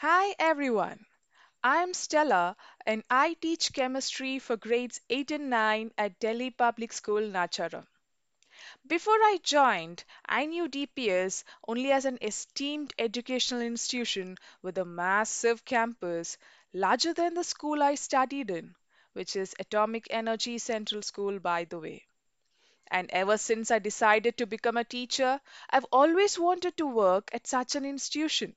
Hi everyone, I'm Stella and I teach chemistry for grades 8 and 9 at Delhi Public School, Nacharam. Before I joined, I knew DPS only as an esteemed educational institution with a massive campus, larger than the school I studied in, which is Atomic Energy Central School, by the way. And ever since I decided to become a teacher, I've always wanted to work at such an institution.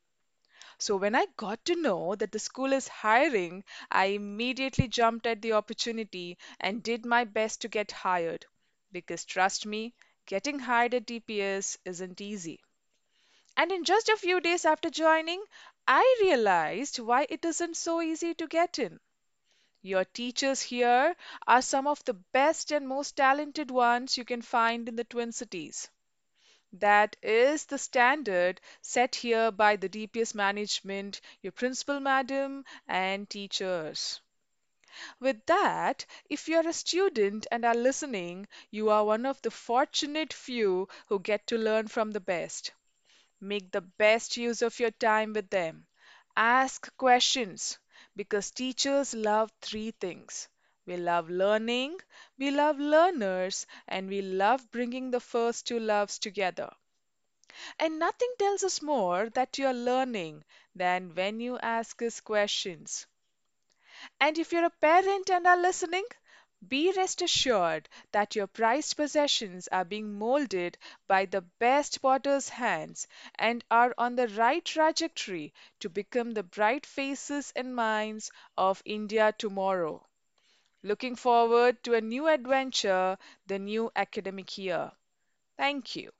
So when I got to know that the school is hiring, I immediately jumped at the opportunity and did my best to get hired. Because trust me, getting hired at DPS isn't easy. And in just a few days after joining, I realized why it isn't so easy to get in. Your teachers here are some of the best and most talented ones you can find in the Twin Cities. That is the standard set here by the DPS management, your principal madam, and teachers. With that, if you're a student and are listening, you are one of the fortunate few who get to learn from the best. Make the best use of your time with them. Ask questions because teachers love three things. We love learning, we love learners, and we love bringing the first two loves together. And nothing tells us more that you are learning than when you ask us questions. And if you're a parent and are listening, be rest assured that your prized possessions are being molded by the best potter's hands and are on the right trajectory to become the bright faces and minds of India tomorrow. Looking forward to a new adventure the new academic year. Thank you.